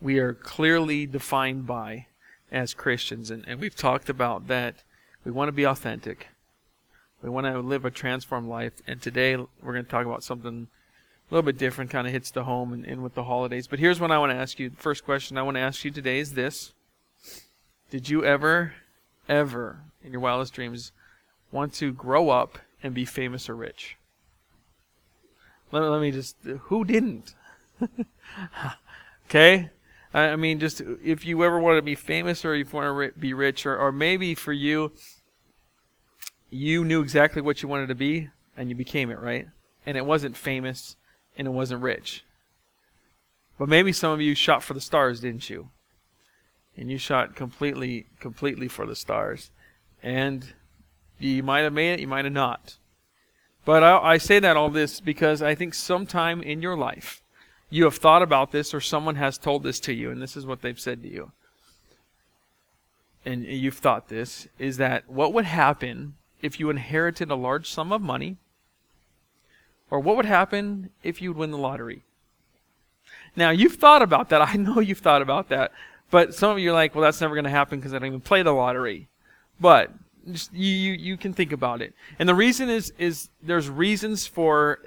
we are clearly defined by as Christians. And, and we've talked about that. We want to be authentic. We want to live a transformed life. And today we're going to talk about something a little bit different, kind of hits the home and, and with the holidays. But here's what I want to ask you. The first question I want to ask you today is this Did you ever, ever, in your wildest dreams, want to grow up and be famous or rich? Let, let me just, who didn't? okay? I mean, just if you ever want to be famous or if you want to be rich, or, or maybe for you, you knew exactly what you wanted to be and you became it, right? And it wasn't famous and it wasn't rich. But maybe some of you shot for the stars, didn't you? And you shot completely, completely for the stars. And you might have made it, you might have not. But I, I say that all this because I think sometime in your life, you have thought about this or someone has told this to you, and this is what they've said to you. And you've thought this is that what would happen if you inherited a large sum of money? Or what would happen if you'd win the lottery? Now, you've thought about that. I know you've thought about that. But some of you are like, well, that's never going to happen because I don't even play the lottery. But just, you, you, you can think about it. And the reason is, is there's reasons for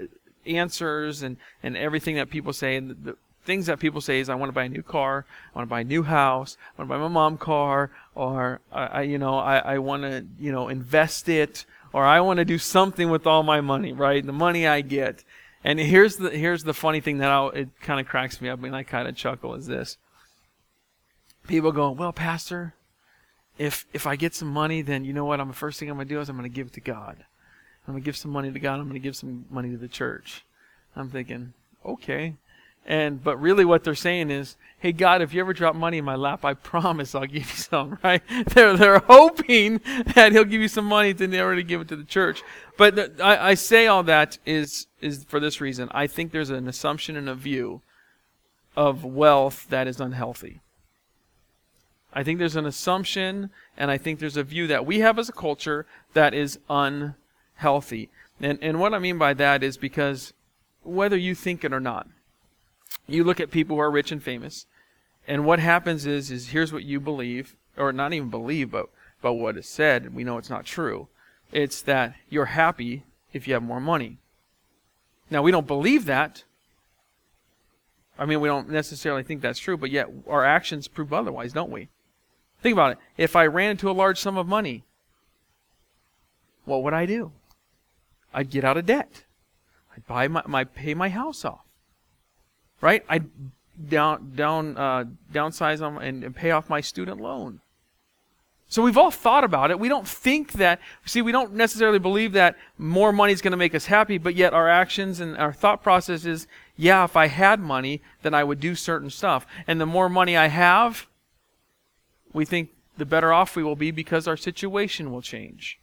answers and, and everything that people say. And the, the things that people say is, I want to buy a new car, I want to buy a new house, I want to buy my mom car, or I, I you know, I, I want to, you know, invest it, or I want to do something with all my money, right? The money I get. And here's the here's the funny thing that I'll, it kind of cracks me up, and I kind of chuckle is this. People go, well, Pastor, if if I get some money, then you know what? I'm the first thing I'm gonna do is I'm gonna give it to God. I'm going to give some money to God. I'm going to give some money to the church. I'm thinking, okay. And but really what they're saying is, hey God, if you ever drop money in my lap, I promise I'll give you some, right? They're they're hoping that he'll give you some money to never to give it to the church. But the, I, I say all that is is for this reason. I think there's an assumption and a view of wealth that is unhealthy. I think there's an assumption and I think there's a view that we have as a culture that is unhealthy healthy. And, and what I mean by that is because whether you think it or not, you look at people who are rich and famous, and what happens is, is here's what you believe, or not even believe, but, but what is said, and we know it's not true. It's that you're happy if you have more money. Now, we don't believe that. I mean, we don't necessarily think that's true, but yet our actions prove otherwise, don't we? Think about it. If I ran into a large sum of money, what would I do? I'd get out of debt. I'd buy my, my pay my house off. Right? I'd down down uh, downsize them and, and pay off my student loan. So we've all thought about it. We don't think that, see, we don't necessarily believe that more money is going to make us happy, but yet our actions and our thought process is, yeah, if I had money, then I would do certain stuff. And the more money I have, we think the better off we will be because our situation will change.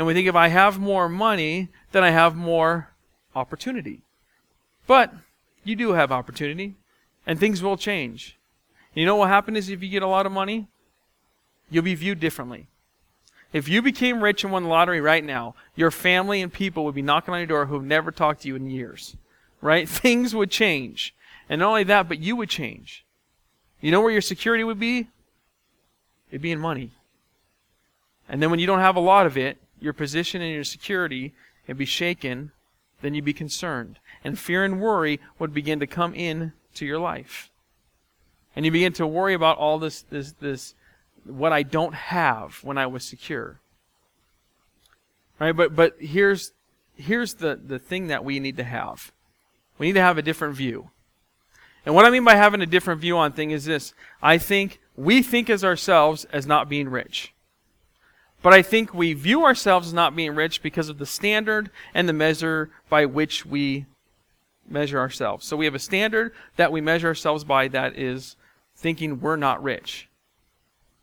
And we think if I have more money, then I have more opportunity. But you do have opportunity, and things will change. You know what will happen is if you get a lot of money, you'll be viewed differently. If you became rich and won the lottery right now, your family and people would be knocking on your door who have never talked to you in years. Right? Things would change. And not only that, but you would change. You know where your security would be? It'd be in money. And then when you don't have a lot of it, your position and your security and be shaken, then you'd be concerned. And fear and worry would begin to come in to your life. And you begin to worry about all this, this, this, what I don't have when I was secure. Right? But, but here's, here's the, the thing that we need to have. We need to have a different view. And what I mean by having a different view on things is this. I think we think as ourselves as not being rich. But I think we view ourselves as not being rich because of the standard and the measure by which we measure ourselves. So we have a standard that we measure ourselves by that is thinking we're not rich.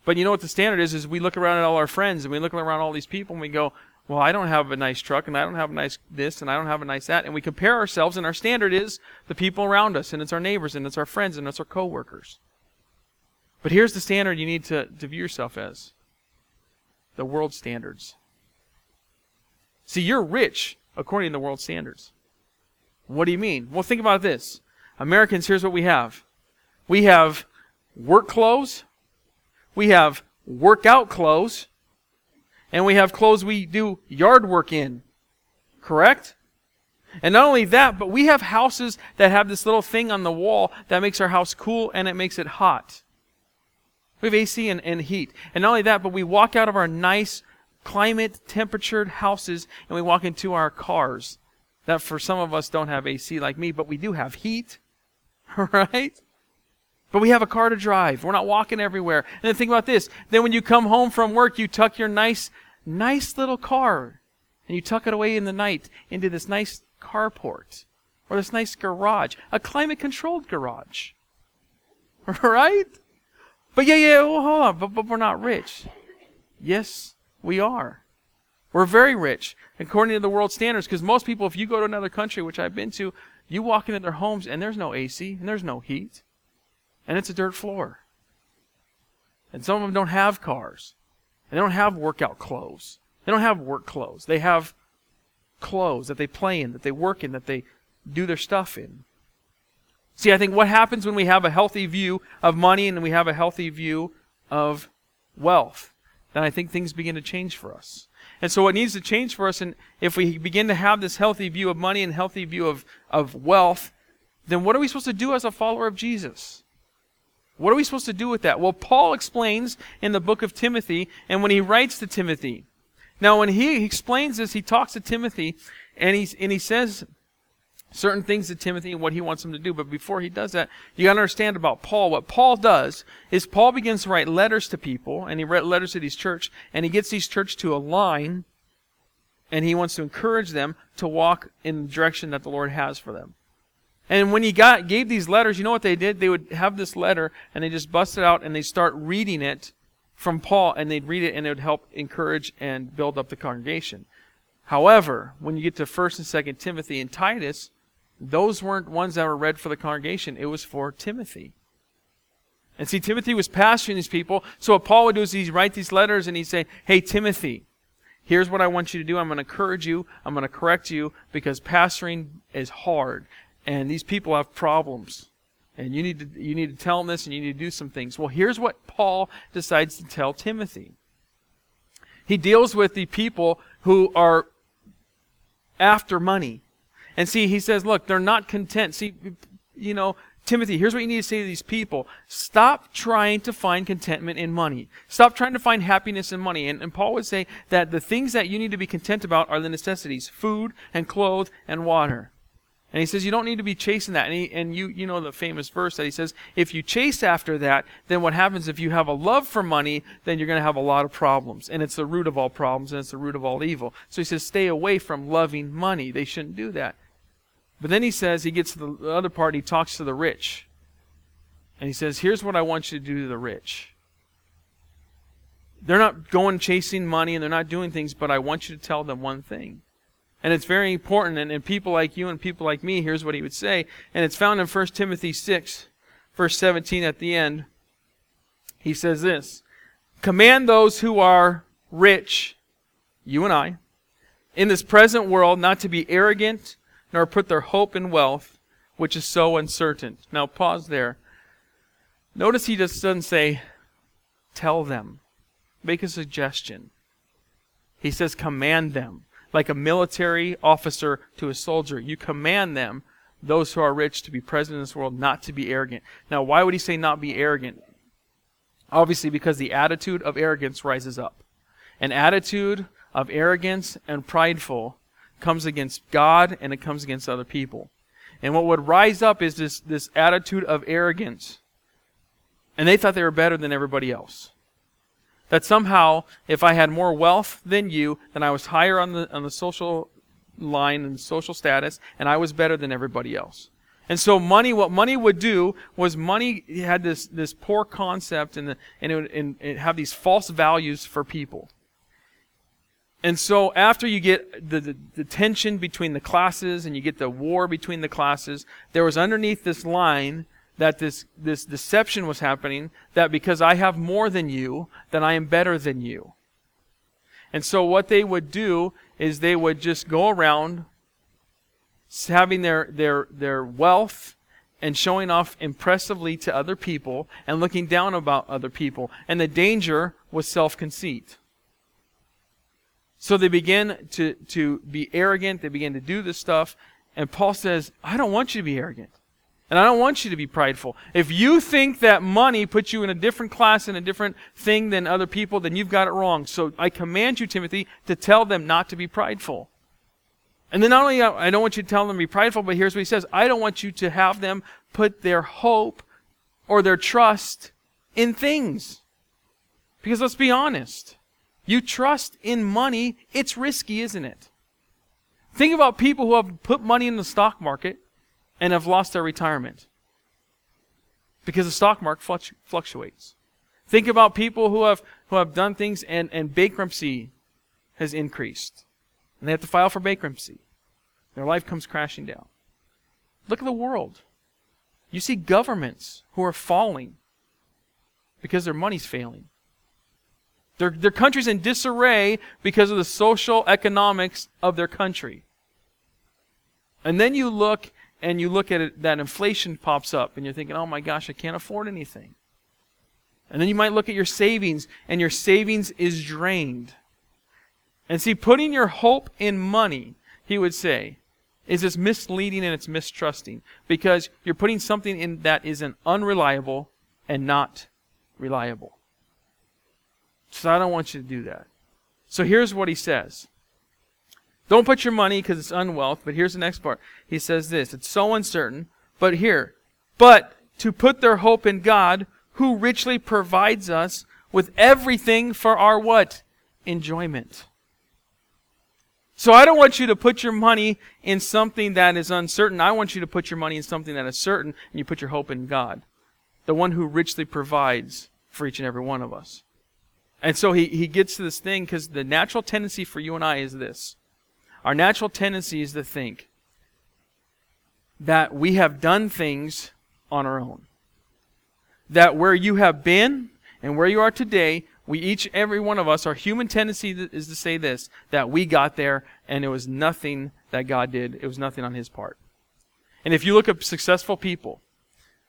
But you know what the standard is? Is we look around at all our friends and we look around all these people and we go, well, I don't have a nice truck and I don't have a nice this and I don't have a nice that. And we compare ourselves and our standard is the people around us and it's our neighbors and it's our friends and it's our coworkers. But here's the standard you need to, to view yourself as the world standards. See, you're rich according to the world standards. What do you mean? Well, think about this. Americans, here's what we have We have work clothes. We have workout clothes. And we have clothes we do yard work in. Correct? And not only that, but we have houses that have this little thing on the wall that makes our house cool and it makes it hot. We have AC and, and heat. And not only that, but we walk out of our nice climate temperatured houses and we walk into our cars that for some of us don't have AC like me, but we do have heat, right? But we have a car to drive. We're not walking everywhere. And then think about this. Then when you come home from work, you tuck your nice, nice little car and you tuck it away in the night into this nice carport or this nice garage, a climate controlled garage. Right? But yeah, yeah, well, hold on, but, but we're not rich. Yes, we are. We're very rich according to the world standards because most people, if you go to another country, which I've been to, you walk into their homes and there's no AC and there's no heat and it's a dirt floor. And some of them don't have cars. and They don't have workout clothes. They don't have work clothes. They have clothes that they play in, that they work in, that they do their stuff in. See, I think what happens when we have a healthy view of money and we have a healthy view of wealth, then I think things begin to change for us. And so what needs to change for us, and if we begin to have this healthy view of money and healthy view of, of wealth, then what are we supposed to do as a follower of Jesus? What are we supposed to do with that? Well, Paul explains in the book of Timothy, and when he writes to Timothy, now when he explains this, he talks to Timothy, and, he's, and he says certain things to Timothy and what he wants him to do. But before he does that, you got to understand about Paul. What Paul does is Paul begins to write letters to people, and he writes letters to these church, and he gets these church to align, and he wants to encourage them to walk in the direction that the Lord has for them. And when he got gave these letters, you know what they did? They would have this letter and they just bust it out and they start reading it from Paul and they'd read it and it would help encourage and build up the congregation. However, when you get to 1st and 2nd Timothy and Titus, those weren't ones that were read for the congregation. It was for Timothy. And see, Timothy was pastoring these people. So what Paul would do is he'd write these letters and he'd say, Hey, Timothy, here's what I want you to do. I'm going to encourage you. I'm going to correct you because pastoring is hard and these people have problems. And you need to you need to tell them this and you need to do some things. Well, here's what Paul decides to tell Timothy. He deals with the people who are after money. And see, he says, look, they're not content. See, you know, Timothy, here's what you need to say to these people. Stop trying to find contentment in money. Stop trying to find happiness in money. And, and Paul would say that the things that you need to be content about are the necessities food and clothes and water. And he says you don't need to be chasing that. And, he, and you, you know the famous verse that he says, if you chase after that, then what happens if you have a love for money, then you're going to have a lot of problems. And it's the root of all problems and it's the root of all evil. So he says, stay away from loving money. They shouldn't do that. But then he says, he gets to the other part, he talks to the rich. And he says, here's what I want you to do to the rich. They're not going chasing money and they're not doing things, but I want you to tell them one thing. And it's very important. And, and people like you and people like me, here's what he would say. And it's found in 1 Timothy 6, verse 17 at the end. He says this Command those who are rich, you and I, in this present world not to be arrogant, nor put their hope in wealth, which is so uncertain. Now pause there. Notice he just doesn't say, tell them. Make a suggestion. He says, command them like a military officer to a soldier. You command them, those who are rich, to be present in this world, not to be arrogant. Now, why would he say not be arrogant? Obviously, because the attitude of arrogance rises up. An attitude of arrogance and prideful comes against God and it comes against other people. And what would rise up is this, this attitude of arrogance. And they thought they were better than everybody else. That somehow, if I had more wealth than you, then I was higher on the, on the social line and social status, and I was better than everybody else. And so money, what money would do was money had this, this poor concept and, the, and, it would, and have these false values for people. And so after you get the, the, the, tension between the classes and you get the war between the classes, there was underneath this line that this, this deception was happening that because I have more than you, then I am better than you. And so what they would do is they would just go around having their, their, their wealth and showing off impressively to other people and looking down about other people. And the danger was self conceit. So they begin to, to be arrogant, they begin to do this stuff, and Paul says, I don't want you to be arrogant. And I don't want you to be prideful. If you think that money puts you in a different class and a different thing than other people, then you've got it wrong. So I command you, Timothy, to tell them not to be prideful. And then not only I don't want you to tell them to be prideful, but here's what he says I don't want you to have them put their hope or their trust in things. Because let's be honest. You trust in money, it's risky, isn't it? Think about people who have put money in the stock market and have lost their retirement because the stock market fluctuates. Think about people who have, who have done things and, and bankruptcy has increased. And they have to file for bankruptcy. Their life comes crashing down. Look at the world. You see governments who are falling because their money's failing. Their, their country's in disarray because of the social economics of their country. And then you look and you look at it, that inflation pops up, and you're thinking, oh my gosh, I can't afford anything. And then you might look at your savings, and your savings is drained. And see, putting your hope in money, he would say, is this misleading and it's mistrusting because you're putting something in that is an unreliable and not reliable. So I don't want you to do that. So here's what he says don't put your money because it's unwealth, but here's the next part. He says this it's so uncertain, but here, but to put their hope in God, who richly provides us with everything for our what? Enjoyment. So I don't want you to put your money in something that is uncertain. I want you to put your money in something that is certain, and you put your hope in God, the one who richly provides for each and every one of us. And so he, he gets to this thing because the natural tendency for you and I is this our natural tendency is to think that we have done things on our own. That where you have been and where you are today, we each, every one of us, our human tendency is to say this that we got there and it was nothing that God did, it was nothing on His part. And if you look at successful people,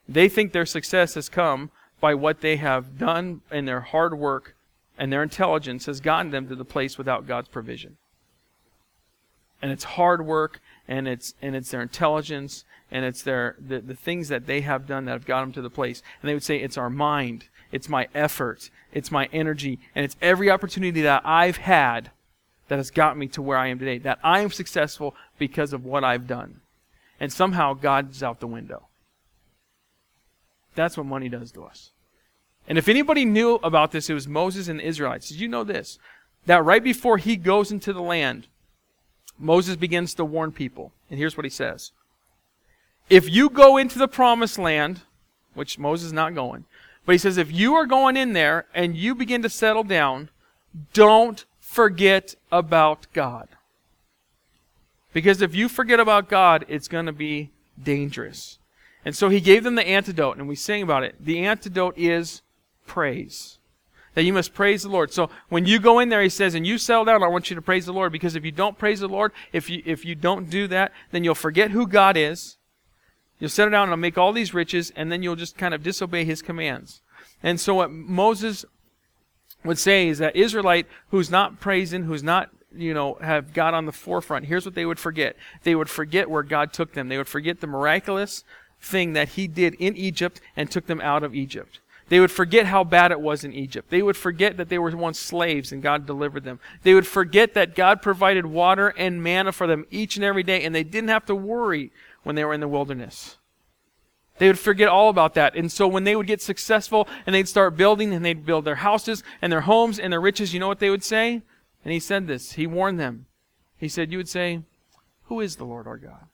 they think their success has come by what they have done and their hard work and their intelligence has gotten them to the place without God's provision. And it's hard work and it's and it's their intelligence and it's their the, the things that they have done that have got them to the place. And they would say it's our mind. It's my effort. It's my energy. And it's every opportunity that i've had that has got me to where i am today that i am successful because of what i've done. And somehow god's out the window. That's what money does to us and if anybody knew about this it was moses and the israelites did you know this that right before he goes into the land Moses begins to warn people. And here's what he says If you go into the promised land, which Moses is not going, but he says, if you are going in there and you begin to settle down, don't forget about God. Because if you forget about God, it's going to be dangerous. And so he gave them the antidote, and we sing about it. The antidote is praise that you must praise the Lord. So when you go in there, he says, and you settle down, I want you to praise the Lord because if you don't praise the Lord, if you, if you don't do that, then you'll forget who God is. You'll settle down and I'll make all these riches, and then you'll just kind of disobey his commands. And so what Moses would say is that Israelite who's not praising, who's not you know, have God on the forefront, here's what they would forget. They would forget where God took them. They would forget the miraculous thing that He did in Egypt and took them out of Egypt. They would forget how bad it was in Egypt. They would forget that they were once slaves and God delivered them. They would forget that God provided water and manna for them each and every day and they didn't have to worry when they were in the wilderness. They would forget all about that. And so when they would get successful and they'd start building and they'd build their houses and their homes and their riches, you know what they would say? And he said this. He warned them. He said, You would say, Who is the Lord our God?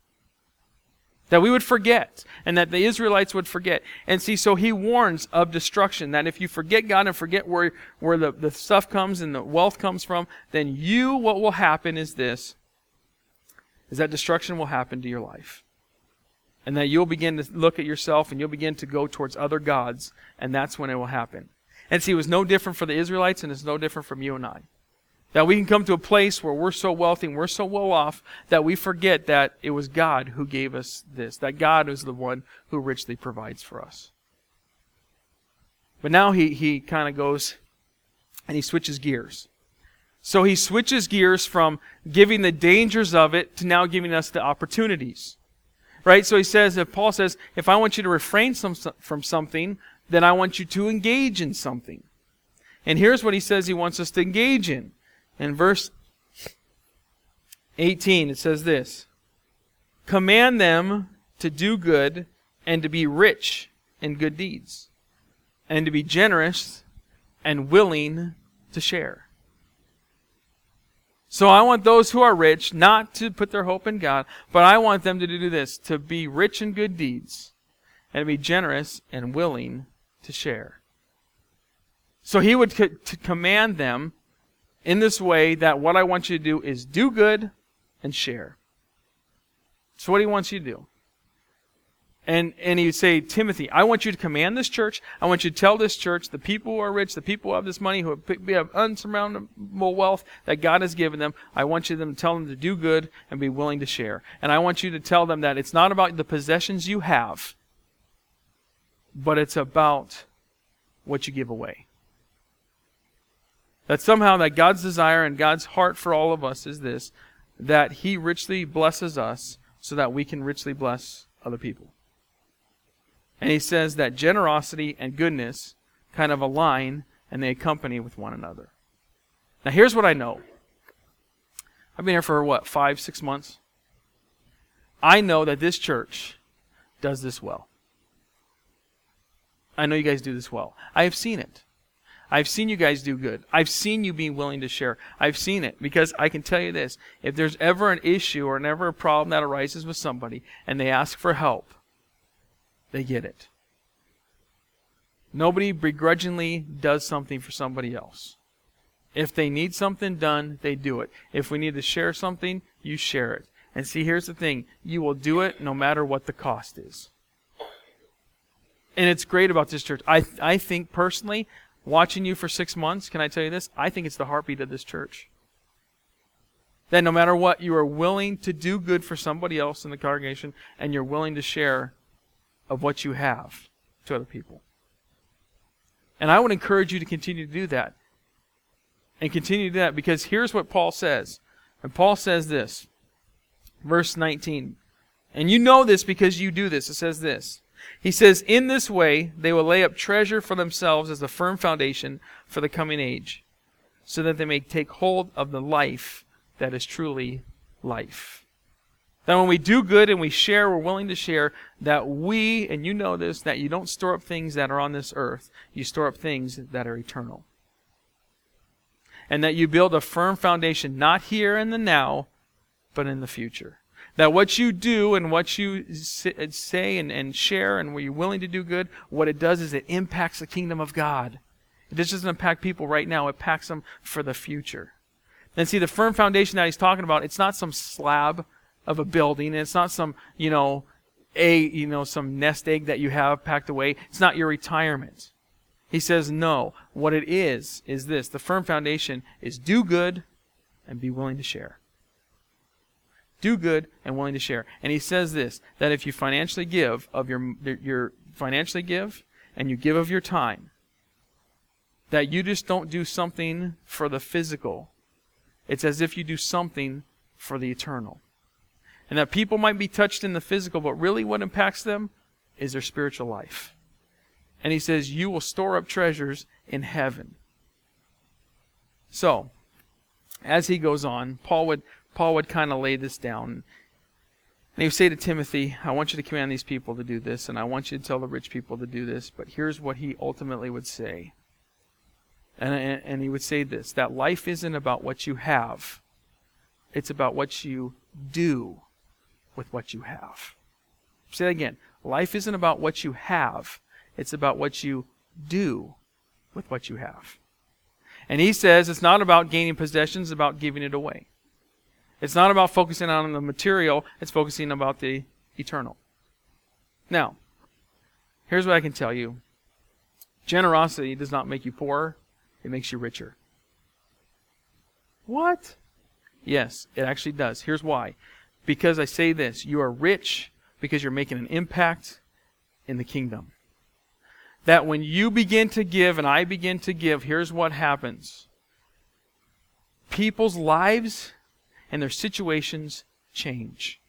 That we would forget, and that the Israelites would forget. And see, so he warns of destruction, that if you forget God and forget where, where the, the stuff comes and the wealth comes from, then you, what will happen is this, is that destruction will happen to your life. And that you'll begin to look at yourself and you'll begin to go towards other gods, and that's when it will happen. And see, it was no different for the Israelites, and it's no different from you and I. That we can come to a place where we're so wealthy and we're so well off that we forget that it was God who gave us this, that God is the one who richly provides for us. But now he, he kind of goes and he switches gears. So he switches gears from giving the dangers of it to now giving us the opportunities. Right? So he says, if Paul says, if I want you to refrain some, from something, then I want you to engage in something. And here's what he says he wants us to engage in. In verse 18, it says this Command them to do good and to be rich in good deeds, and to be generous and willing to share. So I want those who are rich not to put their hope in God, but I want them to do this to be rich in good deeds and to be generous and willing to share. So he would co- to command them in this way that what I want you to do is do good and share. So what he wants you to do. And, and he would say, Timothy, I want you to command this church. I want you to tell this church, the people who are rich, the people who have this money, who have unsurmountable wealth that God has given them, I want you to tell them to do good and be willing to share. And I want you to tell them that it's not about the possessions you have, but it's about what you give away. That somehow that God's desire and God's heart for all of us is this that He richly blesses us so that we can richly bless other people. And he says that generosity and goodness kind of align and they accompany with one another. Now, here's what I know I've been here for what, five, six months? I know that this church does this well. I know you guys do this well. I have seen it. I've seen you guys do good. I've seen you being willing to share. I've seen it because I can tell you this. If there's ever an issue or never a problem that arises with somebody and they ask for help, they get it. Nobody begrudgingly does something for somebody else. If they need something done, they do it. If we need to share something, you share it. And see, here's the thing you will do it no matter what the cost is. And it's great about this church. I, I think personally, watching you for six months, can I tell you this? I think it's the heartbeat of this church. That no matter what, you are willing to do good for somebody else in the congregation and you're willing to share of what you have to other people. And I would encourage you to continue to do that. And continue to do that because here's what Paul says. And Paul says this, verse 19. And you know this because you do this. It says this he says, In this way they will lay up treasure for themselves as a firm foundation for the coming age, so that they may take hold of the life that is truly life. That when we do good and we share, we're willing to share, that we, and you know this, that you don't store up things that are on this earth, you store up things that are eternal. And that you build a firm foundation, not here in the now, but in the future. That what you do and what you say and, and share and where you're willing to do good, what it does is it impacts the kingdom of God. It just doesn't impact people right now, it impacts them for the future. And see, the firm foundation that he's talking about, it's not some slab of a building. And it's not some, you know, a, you know, some nest egg that you have packed away. It's not your retirement. He says, no. What it is, is this. The firm foundation is do good and be willing to share do good, and willing to share. And he says this that if you financially give of your your financially give and you give of your time, that you just don't do something for the physical. It's as if you do something for the eternal. And that people might be touched in the physical, but really what impacts them is their spiritual life. And he says, You will store up treasures in heaven. So, as he goes on, Paul would Paul would kind of lay this down. And he would say to Timothy, I want you to command these people to do this, and I want you to tell the rich people to do this. But here's what he ultimately would say. And, and he would say this that life isn't about what you have, it's about what you do with what you have. Say that again. Life isn't about what you have, it's about what you do with what you have. And he says it's not about gaining possessions, it's about giving it away. It's not about focusing on the material, it's focusing about the eternal. Now, here's what I can tell you generosity does not make you poorer, it makes you richer. What? Yes, it actually does. Here's why. Because I say this you are rich because you're making an impact in the kingdom. That when you begin to give and I begin to give, here's what happens people's lives and their situations change.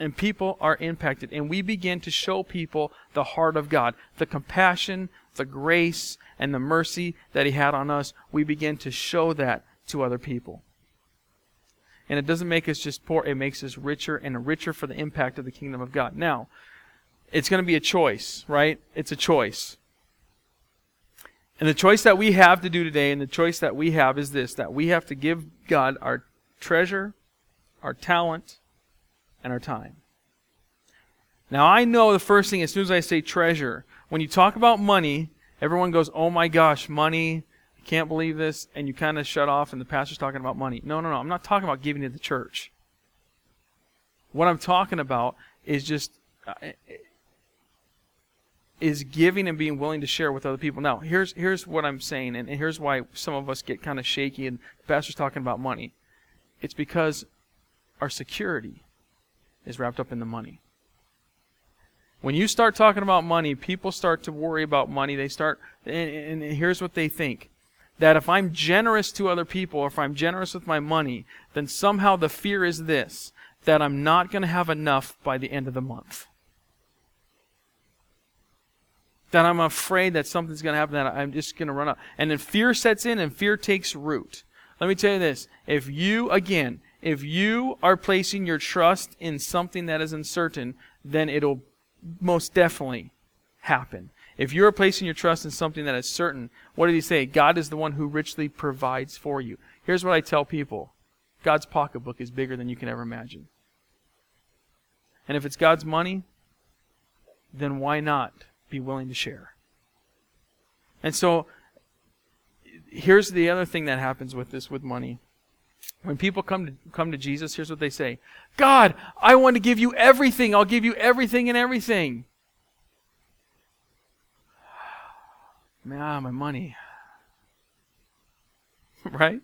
And people are impacted. And we begin to show people the heart of God, the compassion, the grace, and the mercy that He had on us. We begin to show that to other people. And it doesn't make us just poor, it makes us richer and richer for the impact of the kingdom of God. Now, it's going to be a choice, right? It's a choice. And the choice that we have to do today, and the choice that we have is this that we have to give God our treasure, our talent, and our time. Now, I know the first thing, as soon as I say treasure, when you talk about money, everyone goes, oh my gosh, money, I can't believe this, and you kind of shut off, and the pastor's talking about money. No, no, no. I'm not talking about giving to the church. What I'm talking about is just uh, is giving and being willing to share with other people. Now, here's here's what I'm saying, and here's why some of us get kind of shaky, and pastor's talking about money. It's because our security is wrapped up in the money. When you start talking about money, people start to worry about money. They start, and, and here's what they think that if I'm generous to other people, or if I'm generous with my money, then somehow the fear is this that I'm not going to have enough by the end of the month. That I'm afraid that something's going to happen, that I'm just going to run out. And then fear sets in and fear takes root. Let me tell you this. If you, again, if you are placing your trust in something that is uncertain, then it'll most definitely happen. If you're placing your trust in something that is certain, what did he say? God is the one who richly provides for you. Here's what I tell people God's pocketbook is bigger than you can ever imagine. And if it's God's money, then why not be willing to share? And so, here's the other thing that happens with this with money. When people come to come to Jesus, here's what they say. God, I want to give you everything. I'll give you everything and everything. Man, ah, my money. right?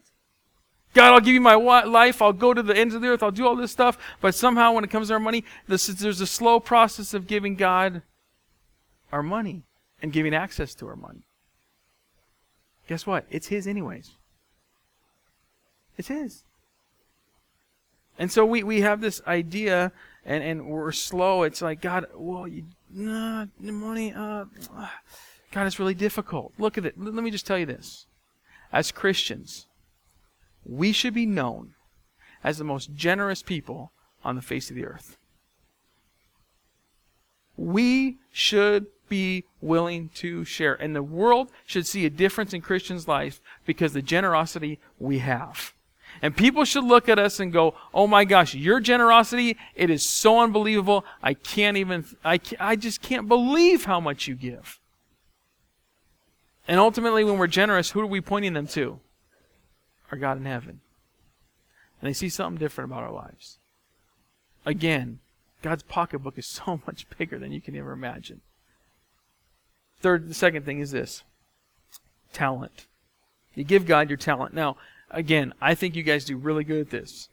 God, I'll give you my life. I'll go to the ends of the earth. I'll do all this stuff. But somehow, when it comes to our money, this is, there's a slow process of giving God our money and giving access to our money. Guess what? It's His, anyways. It's His. And so we, we have this idea, and, and we're slow. It's like, God, well, you, nah, the money, uh, God, it's really difficult. Look at it. Let me just tell you this. As Christians, we should be known as the most generous people on the face of the earth. We should be willing to share. And the world should see a difference in Christians' life because the generosity we have. And people should look at us and go, oh my gosh, your generosity, it is so unbelievable. I can't even, I, I just can't believe how much you give. And ultimately, when we're generous, who are we pointing them to? Our God in heaven. And they see something different about our lives. Again, God's pocketbook is so much bigger than you can ever imagine. Third, the second thing is this talent. You give God your talent. Now, again, I think you guys do really good at this.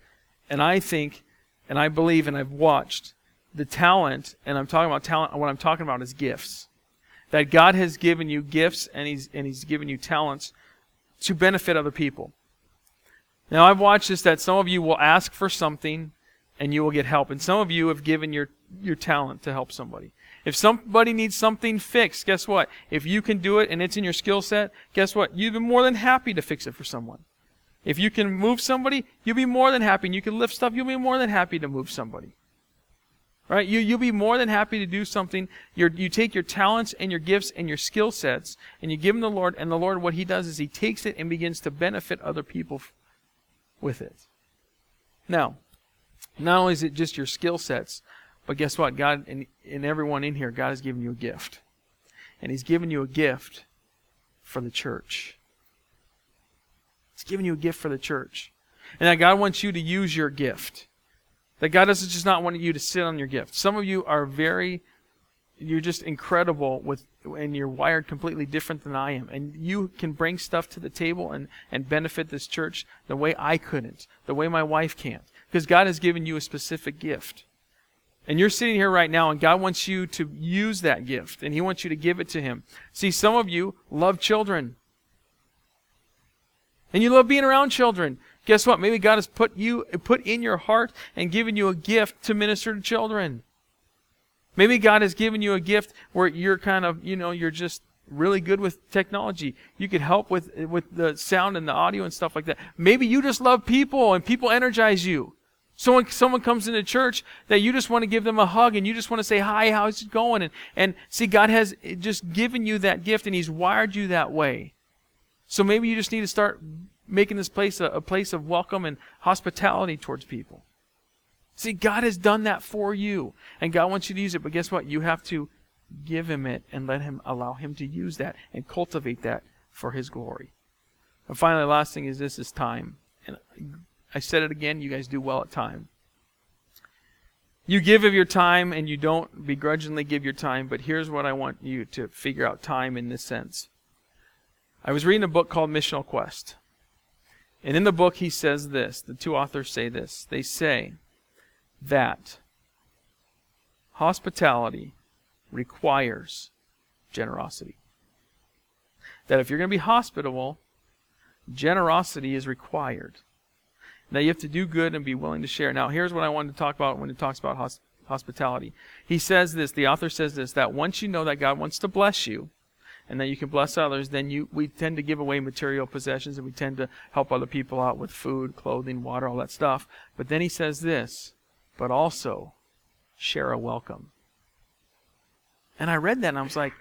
And I think, and I believe, and I've watched the talent, and I'm talking about talent, what I'm talking about is gifts that God has given you gifts and He's, and he's given you talents to benefit other people. Now, I've watched this that some of you will ask for something and you will get help. And some of you have given your, your talent to help somebody. If somebody needs something fixed, guess what? If you can do it and it's in your skill set, guess what? You'd be more than happy to fix it for someone. If you can move somebody, you'll be more than happy. And you can lift stuff, you'll be more than happy to move somebody. Right? You, you'll be more than happy to do something. You're, you take your talents and your gifts and your skill sets and you give them to the Lord, and the Lord, what He does is He takes it and begins to benefit other people f- with it. Now, not only is it just your skill sets, but guess what? God, and, and everyone in here, God has given you a gift. And He's given you a gift for the church. He's given you a gift for the church. And that God wants you to use your gift. That God doesn't just not want you to sit on your gift. Some of you are very you're just incredible with and you're wired completely different than I am. And you can bring stuff to the table and, and benefit this church the way I couldn't, the way my wife can't. Because God has given you a specific gift. And you're sitting here right now, and God wants you to use that gift, and He wants you to give it to Him. See, some of you love children. And you love being around children. Guess what? Maybe God has put you put in your heart and given you a gift to minister to children. Maybe God has given you a gift where you're kind of, you know, you're just really good with technology. You could help with with the sound and the audio and stuff like that. Maybe you just love people and people energize you. Someone someone comes into church that you just want to give them a hug and you just want to say hi, how's it going? And and see God has just given you that gift and He's wired you that way. So maybe you just need to start making this place a, a place of welcome and hospitality towards people. See, God has done that for you, and God wants you to use it. But guess what? You have to give Him it and let Him allow Him to use that and cultivate that for His glory. And finally, the last thing is this: is time. And I said it again. You guys do well at time. You give of your time, and you don't begrudgingly give your time. But here's what I want you to figure out: time in this sense. I was reading a book called Missional Quest. And in the book, he says this the two authors say this. They say, that hospitality requires generosity. That if you're going to be hospitable, generosity is required. Now you have to do good and be willing to share. Now here's what I wanted to talk about when it talks about hosp- hospitality. He says this, the author says this, that once you know that God wants to bless you, and that you can bless others, then you we tend to give away material possessions and we tend to help other people out with food, clothing, water, all that stuff. But then he says this, but also share a welcome. And I read that and I was like,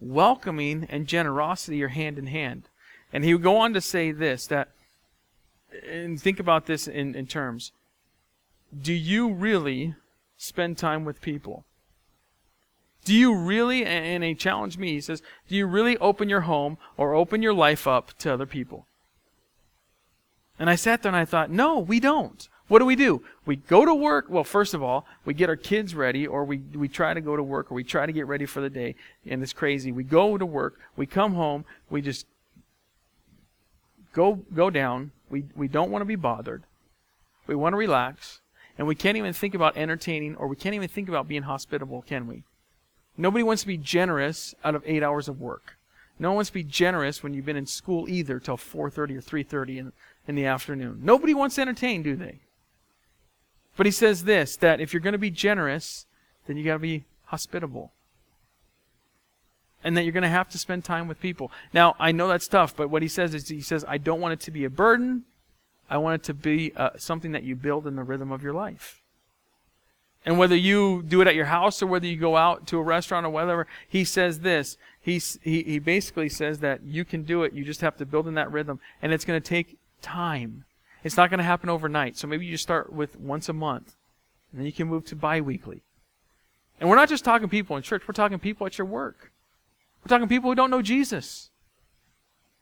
welcoming and generosity are hand in hand. And he would go on to say this that, and think about this in, in terms do you really spend time with people? Do you really, and he challenged me, he says, do you really open your home or open your life up to other people? And I sat there and I thought, no, we don't. What do we do? We go to work. Well, first of all, we get our kids ready, or we, we try to go to work, or we try to get ready for the day, and it's crazy. We go to work, we come home, we just go go down. We we don't want to be bothered. We want to relax, and we can't even think about entertaining, or we can't even think about being hospitable, can we? Nobody wants to be generous out of eight hours of work. No one wants to be generous when you've been in school either till 4.30 or 3.30 in, in the afternoon. Nobody wants to entertain, do they? But he says this that if you're going to be generous, then you got to be hospitable. And that you're going to have to spend time with people. Now, I know that's tough, but what he says is he says, I don't want it to be a burden. I want it to be uh, something that you build in the rhythm of your life. And whether you do it at your house or whether you go out to a restaurant or whatever, he says this. he, he basically says that you can do it. You just have to build in that rhythm. And it's going to take time. It's not going to happen overnight. So maybe you just start with once a month. And then you can move to bi-weekly. And we're not just talking people in church. We're talking people at your work. We're talking people who don't know Jesus.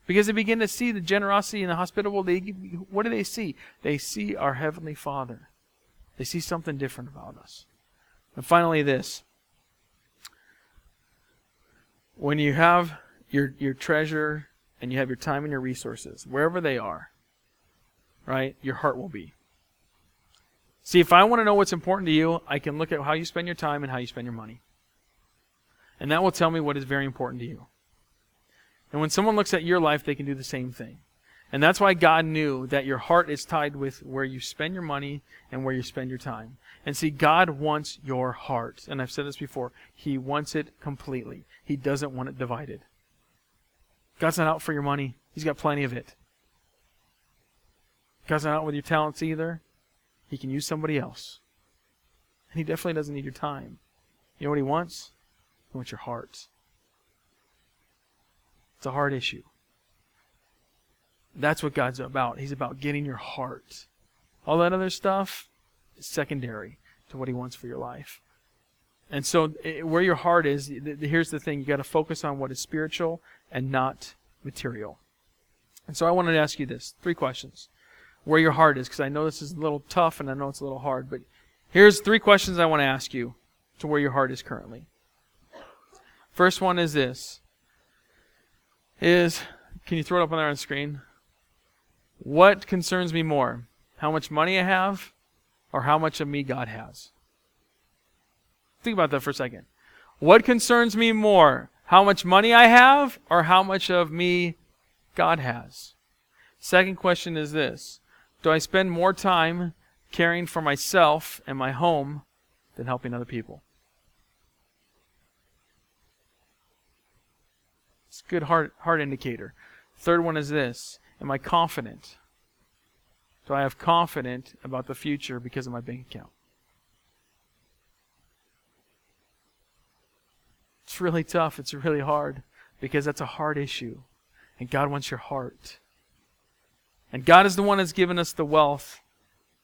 Because they begin to see the generosity and the hospitable. They, what do they see? They see our Heavenly Father. They see something different about us. And finally, this. When you have your, your treasure and you have your time and your resources, wherever they are, right, your heart will be. See, if I want to know what's important to you, I can look at how you spend your time and how you spend your money. And that will tell me what is very important to you. And when someone looks at your life, they can do the same thing. And that's why God knew that your heart is tied with where you spend your money and where you spend your time. And see, God wants your heart. And I've said this before. He wants it completely. He doesn't want it divided. God's not out for your money. He's got plenty of it. God's not out with your talents either. He can use somebody else. And he definitely doesn't need your time. You know what he wants? He wants your heart. It's a hard issue. That's what God's about. He's about getting your heart. All that other stuff is secondary to what he wants for your life. And so, where your heart is, here's the thing you got to focus on what is spiritual and not material. And so, I wanted to ask you this three questions where your heart is, because I know this is a little tough and I know it's a little hard, but here's three questions I want to ask you to where your heart is currently. First one is this. Is can you throw it up on there on screen? What concerns me more? How much money I have or how much of me God has? Think about that for a second. What concerns me more? How much money I have or how much of me God has? Second question is this Do I spend more time caring for myself and my home than helping other people? It's a good heart, heart indicator. Third one is this Am I confident? Do I have confidence about the future because of my bank account? It's really tough. It's really hard because that's a hard issue. And God wants your heart. And God is the one that's given us the wealth.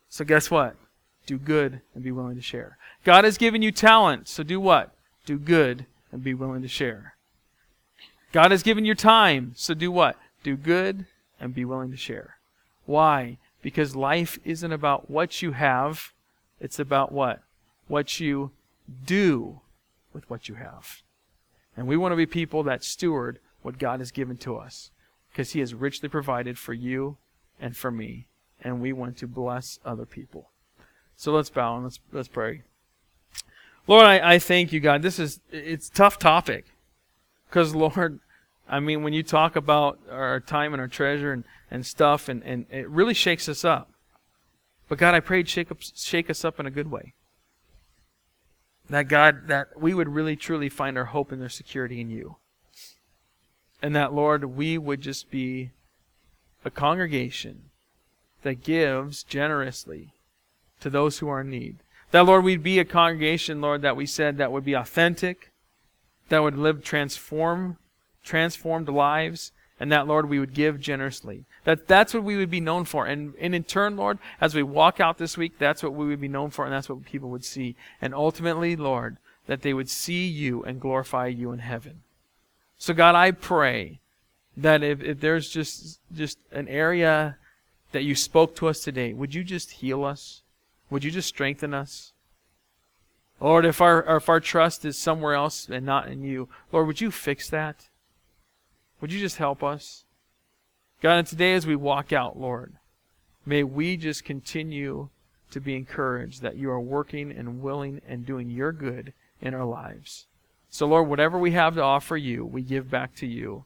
So guess what? Do good and be willing to share. God has given you talent. So do what? Do good and be willing to share. God has given you time. So do what? Do good and be willing to share. Why? Because life isn't about what you have. It's about what? What you do with what you have. And we want to be people that steward what God has given to us because He has richly provided for you and for me. And we want to bless other people. So let's bow and let's, let's pray. Lord, I, I thank you, God. This is, it's tough topic. Because, Lord, I mean, when you talk about our time and our treasure and, and stuff, and, and it really shakes us up. But God, I prayed shake, up, shake us up in a good way. That God, that we would really truly find our hope and our security in you. And that, Lord, we would just be a congregation that gives generously to those who are in need. That, Lord, we'd be a congregation, Lord, that we said that would be authentic, that would live transform, transformed lives, and that, Lord, we would give generously. That that's what we would be known for. And, and in turn, Lord, as we walk out this week, that's what we would be known for, and that's what people would see. And ultimately, Lord, that they would see you and glorify you in heaven. So, God, I pray that if, if there's just just an area that you spoke to us today, would you just heal us? Would you just strengthen us? Lord, if our if our trust is somewhere else and not in you, Lord, would you fix that? Would you just help us? God, and today as we walk out, Lord, may we just continue to be encouraged that you are working and willing and doing your good in our lives. So, Lord, whatever we have to offer you, we give back to you.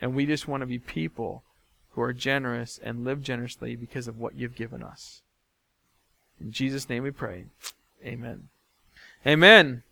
And we just want to be people who are generous and live generously because of what you've given us. In Jesus' name we pray. Amen. Amen.